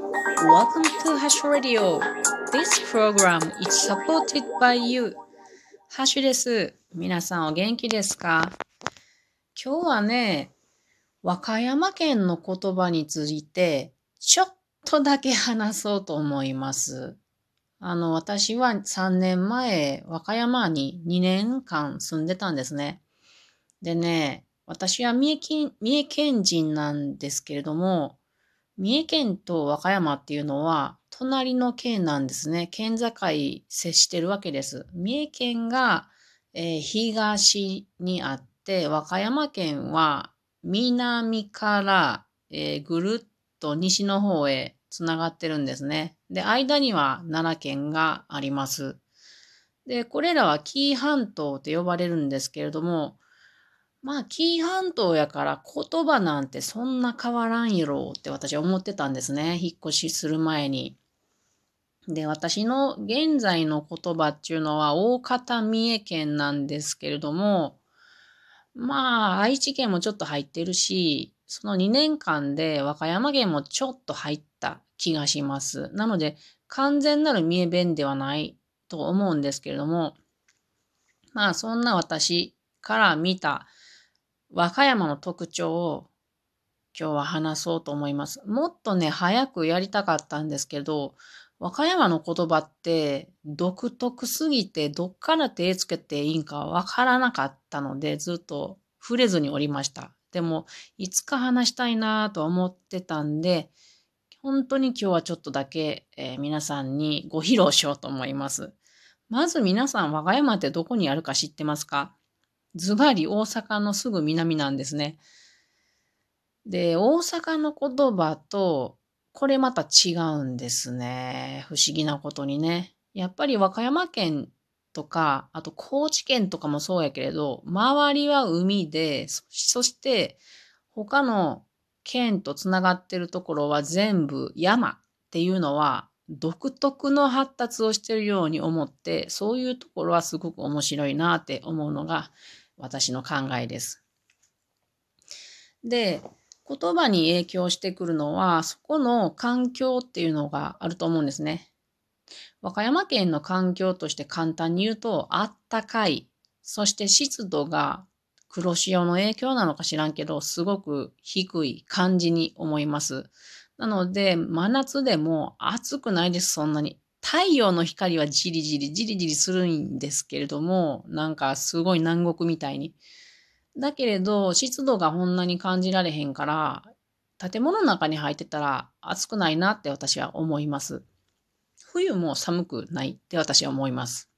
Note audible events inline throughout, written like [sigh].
Welcome to Hash Radio. This program is supported by you. ハッシュです。皆さんお元気ですか？今日はね、和歌山県の言葉についてちょっとだけ話そうと思います。あの、私は3年前、和歌山に2年間住んでたんですね。でね、私は三重三重県人なんですけれども、三重県と和歌山っていうのは隣の県なんですね。県境接してるわけです。三重県が、えー、東にあって、和歌山県は南から、えー、ぐるっと西の方へつながってるんですね。で、間には奈良県があります。で、これらは紀伊半島って呼ばれるんですけれども、まあ、紀伊半島やから言葉なんてそんな変わらんやろうって私は思ってたんですね。引っ越しする前に。で、私の現在の言葉っていうのは大方三重県なんですけれども、まあ、愛知県もちょっと入ってるし、その2年間で和歌山県もちょっと入った気がします。なので、完全なる三重弁ではないと思うんですけれども、まあ、そんな私から見た和歌山の特徴を今日は話そうと思います。もっとね、早くやりたかったんですけど、和歌山の言葉って独特すぎてどっから手つけていいんかわからなかったのでずっと触れずにおりました。でも、いつか話したいなと思ってたんで、本当に今日はちょっとだけ、えー、皆さんにご披露しようと思います。まず皆さん、和歌山ってどこにあるか知ってますか？ズバリ大阪のすぐ南なんですね。で、大阪の言葉と、これまた違うんですね。不思議なことにね。やっぱり和歌山県とか、あと高知県とかもそうやけれど、周りは海で、そして他の県とつながってるところは全部山っていうのは独特の発達をしてるように思って、そういうところはすごく面白いなって思うのが私の考えです。で、言葉に影響してくるのは、そこの環境っていうのがあると思うんですね。和歌山県の環境として簡単に言うと、あったかい、そして湿度が黒潮の影響なのか知らんけど、すごく低い感じに思います。なので、真夏でも暑くないです、そんなに。太陽の光はじりじりじりじりするんですけれども、なんかすごい南国みたいに。だけれど、湿度がこんなに感じられへんから、建物の中に入ってたら暑くないなって私は思います。冬も寒くないって私は思います。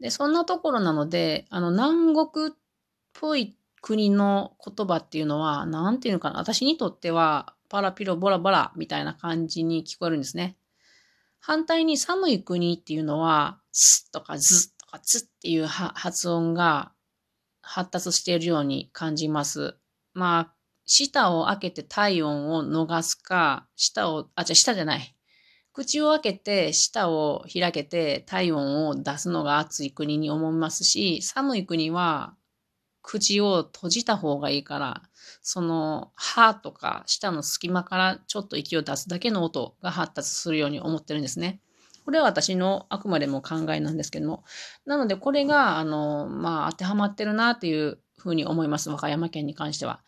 で、そんなところなので、あの、南国っぽい国の言葉っていうのは、なんていうのかな。私にとっては、パラピロボラボラみたいな感じに聞こえるんですね。反対に寒い国っていうのは、スとかズとかツっていう発音が発達しているように感じます。まあ、舌を開けて体温を逃すか、舌を、あ、じゃ、舌じゃない。口を開けて舌を開けて体温を出すのが暑い国に思いますし、寒い国は口を閉じた方がいいから、その歯とか舌の隙間からちょっと息を出すだけの音が発達するように思ってるんですね。これは私のあくまでも考えなんですけども。なのでこれが、あの、まあ当てはまってるなっていうふうに思います。和歌山県に関しては。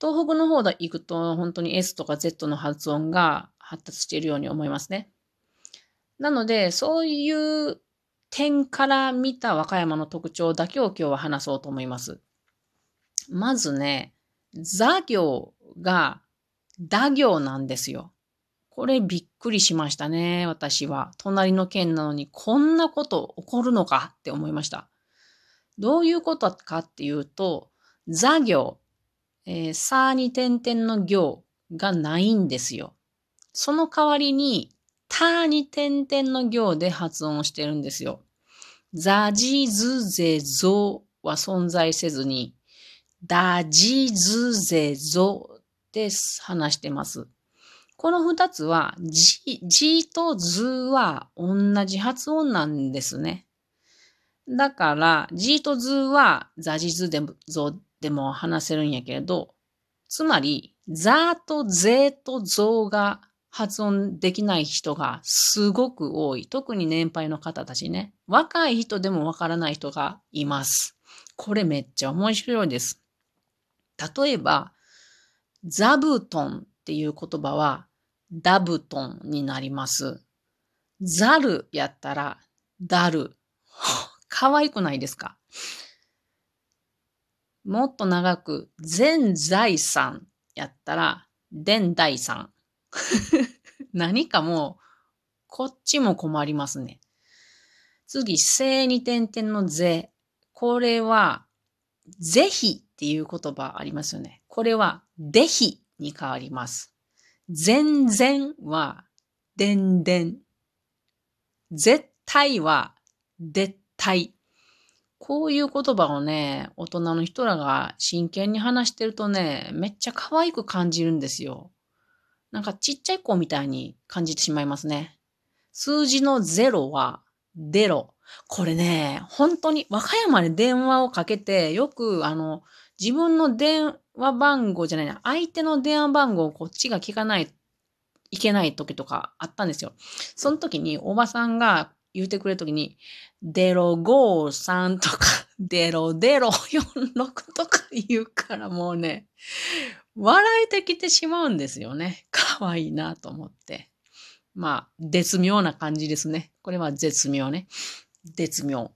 東北の方で行くと本当に S とか Z の発音が発達しているように思いますね。なので、そういう点から見た和歌山の特徴だけを今日は話そうと思います。まずね、座行が打行なんですよ。これびっくりしましたね、私は。隣の県なのにこんなこと起こるのか？って思いました。どういうことかっていうと、座行、えー、さに点々の行がないんですよ。その代わりに、たに点々の行で発音してるんですよ。ザジズゼゾは存在せずに、ダジズゼゾで話してます。この二つは、じ、じとずは同じ発音なんですね。だから、じとずはザジズでも、でも話せるんやけれど、つまり、ザとゼとゾが発音できない人がすごく多い。特に年配の方たちね。若い人でもわからない人がいます。これめっちゃ面白いです。例えば、座布団っていう言葉はダブトンになります。ザルやったらダル。可愛 [laughs] くないですか？もっと長く全財産やったら伝財産。何かもう、こっちも困りますね。次、正に点々のぜ。これは、ぜひっていう言葉ありますよね。これは、でひに変わります。全然は、でんでん。絶対は、絶対。こういう言葉をね、大人の人らが真剣に話してるとね、めっちゃ可愛く感じるんですよ。なんかちっちゃい子みたいに感じてしまいますね。数字の0は、デロ。これね、本当に和歌山で電話をかけて、よくあの、自分の電話番号じゃないな、相手の電話番号をこっちが聞かない、いけない時とかあったんですよ。その時におばさんが言うてくれる時に、デロ53とか、デロデロ46とか言うからもうね、笑えてきてしまうんですよね。[laughs] 可愛いなと思って。まあ、絶妙な感じですね。これは絶妙ね。絶妙。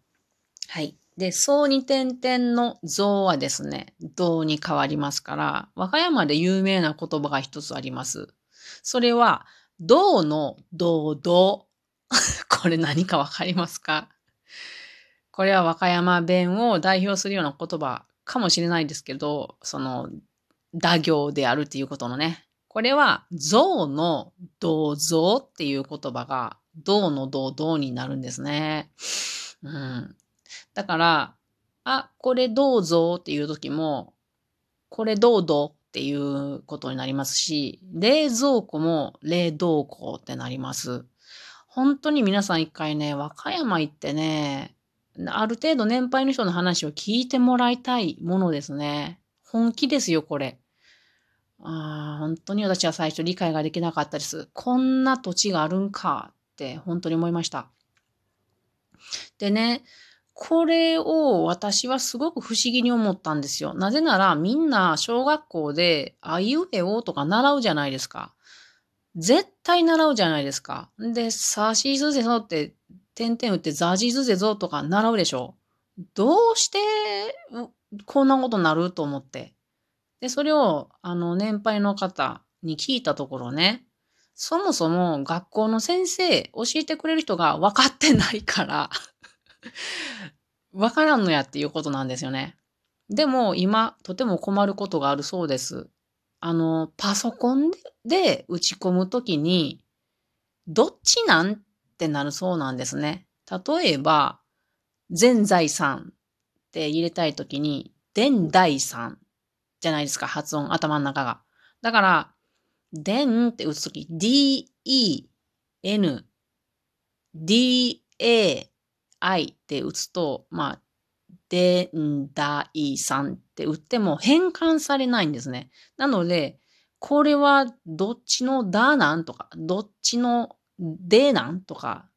はい。で、総に点々の像はですね、銅に変わりますから、和歌山で有名な言葉が一つあります。それは、銅の銅銅。[laughs] これ何かわかりますか？これは和歌山弁を代表するような言葉かもしれないですけど、その、打行であるっていうことのね。これは、像の銅像っていう言葉が、銅の銅銅になるんですね。うん。だから、あ、これどうぞっていう時も、これどうぞっていうことになりますし、冷蔵庫も冷凍庫ってなります。本当に皆さん一回ね、和歌山行ってね、ある程度年配の人の話を聞いてもらいたいものですね。本気ですよ、これ。あ本当に私は最初理解ができなかったです。こんな土地があるんかって本当に思いました。でね、これを私はすごく不思議に思ったんですよ。なぜならみんな小学校であいうえおとか習うじゃないですか。絶対習うじゃないですか。で、さしずぜぞって、点々打ってザジズゼぞとか習うでしょ。どうしてこんなことになると思って。で、それを、あの、年配の方に聞いたところね、そもそも学校の先生、教えてくれる人が分かってないから [laughs] 分からんのやっていうことなんですよね。でも今、とても困ることがあるそうです。あの、パソコンで打ち込むときに、どっちなんってなるそうなんですね。例えば、全財産って入れたいときに、全財産じゃないですか、発音、頭の中が。だから、でんって打つとき、d, e, n, d, a, i って打つと、まあ、でんだいさんって打っても変換されないんですね。なので、これはどっちのだなんとか、どっちのでなんとか、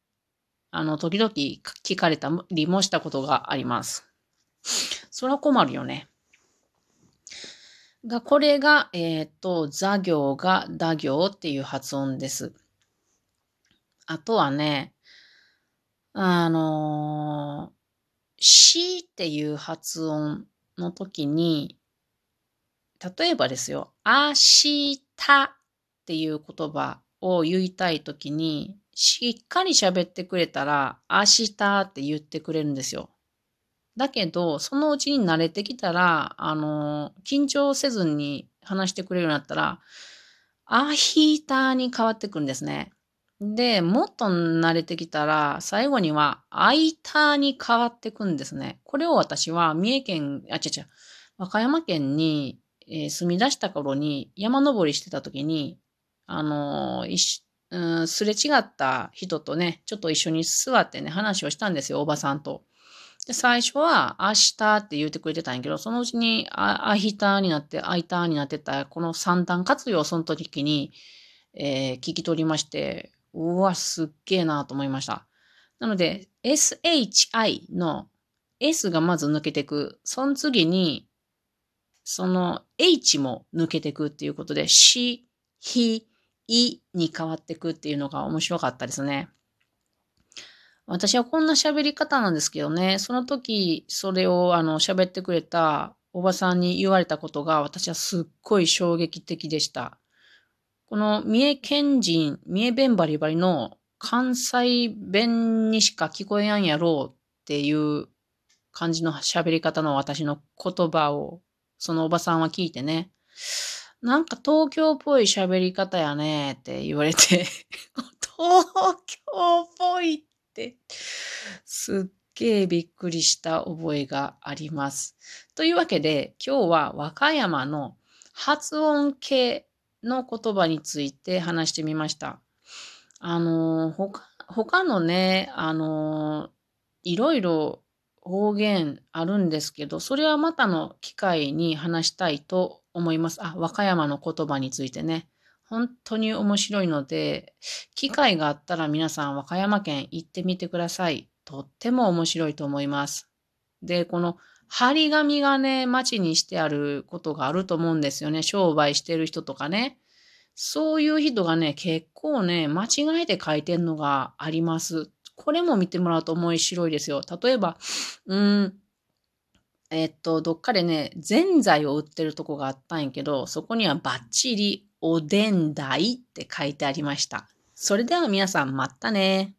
あの、時々聞かれたりもしたことがあります。それは困るよね。が、これが、えっ、ー、と、座行が打行っていう発音です。あとはね、あのー、しっていう発音の時に、例えばですよ、あしたっていう言葉を言いたい時に、しっかり喋ってくれたら、明日って言ってくれるんですよ。だけど、そのうちに慣れてきたら、あの、緊張せずに話してくれるようになったら、アヒーターに変わってくるんですね。で、もっと慣れてきたら、最後には、アイターに変わってくんですね。これを私は、三重県、あ、違う違う、和歌山県に、えー、住み出した頃に、山登りしてた時に、あのー、うん、すれ違った人とね、ちょっと一緒に座ってね、話をしたんですよ、おばさんと。で、最初は明日って言ってくれてたんやけど、そのうちにあ、あひたになって、あいたになってた、この三段活用をその時に、えー、聞き取りまして、うわ、すっげえなと思いました。なので、SHI の S がまず抜けてく。その次に、その H も抜けてくっていうことで、し、ひ、いに変わってくっていうのが面白かったですね。私はこんな喋り方なんですけどね、その時、それをあの喋ってくれたおばさんに言われたことが私はすっごい衝撃的でした。この三重県人、三重弁バリバリの関西弁にしか聞こえやんやろうっていう感じの喋り方の私の言葉を、そのおばさんは聞いてね、なんか東京っぽい喋り方やねって言われて。[laughs] 東京っぽいって、すっげえびっくりした覚えがあります。というわけで、今日は和歌山の発音系の言葉について話してみました。あの、他、他のね、あの、いろいろ方言あるんですけど、それはまたの機会に話したいと思います。あ、和歌山の言葉についてね。本当に面白いので、機会があったら皆さん和歌山県行ってみてください。とっても面白いと思います。で、この張り紙がね、街にしてあることがあると思うんですよね。商売してる人とかね。そういう人がね、結構ね、間違えて書いてんのがあります。これも見てもらうと面白いですよ。例えば、うん、えっと、どっかでね、ぜんざいを売ってるとこがあったんやけど、そこにはバッチリおでんだいって書いてありました。それでは皆さんまたね。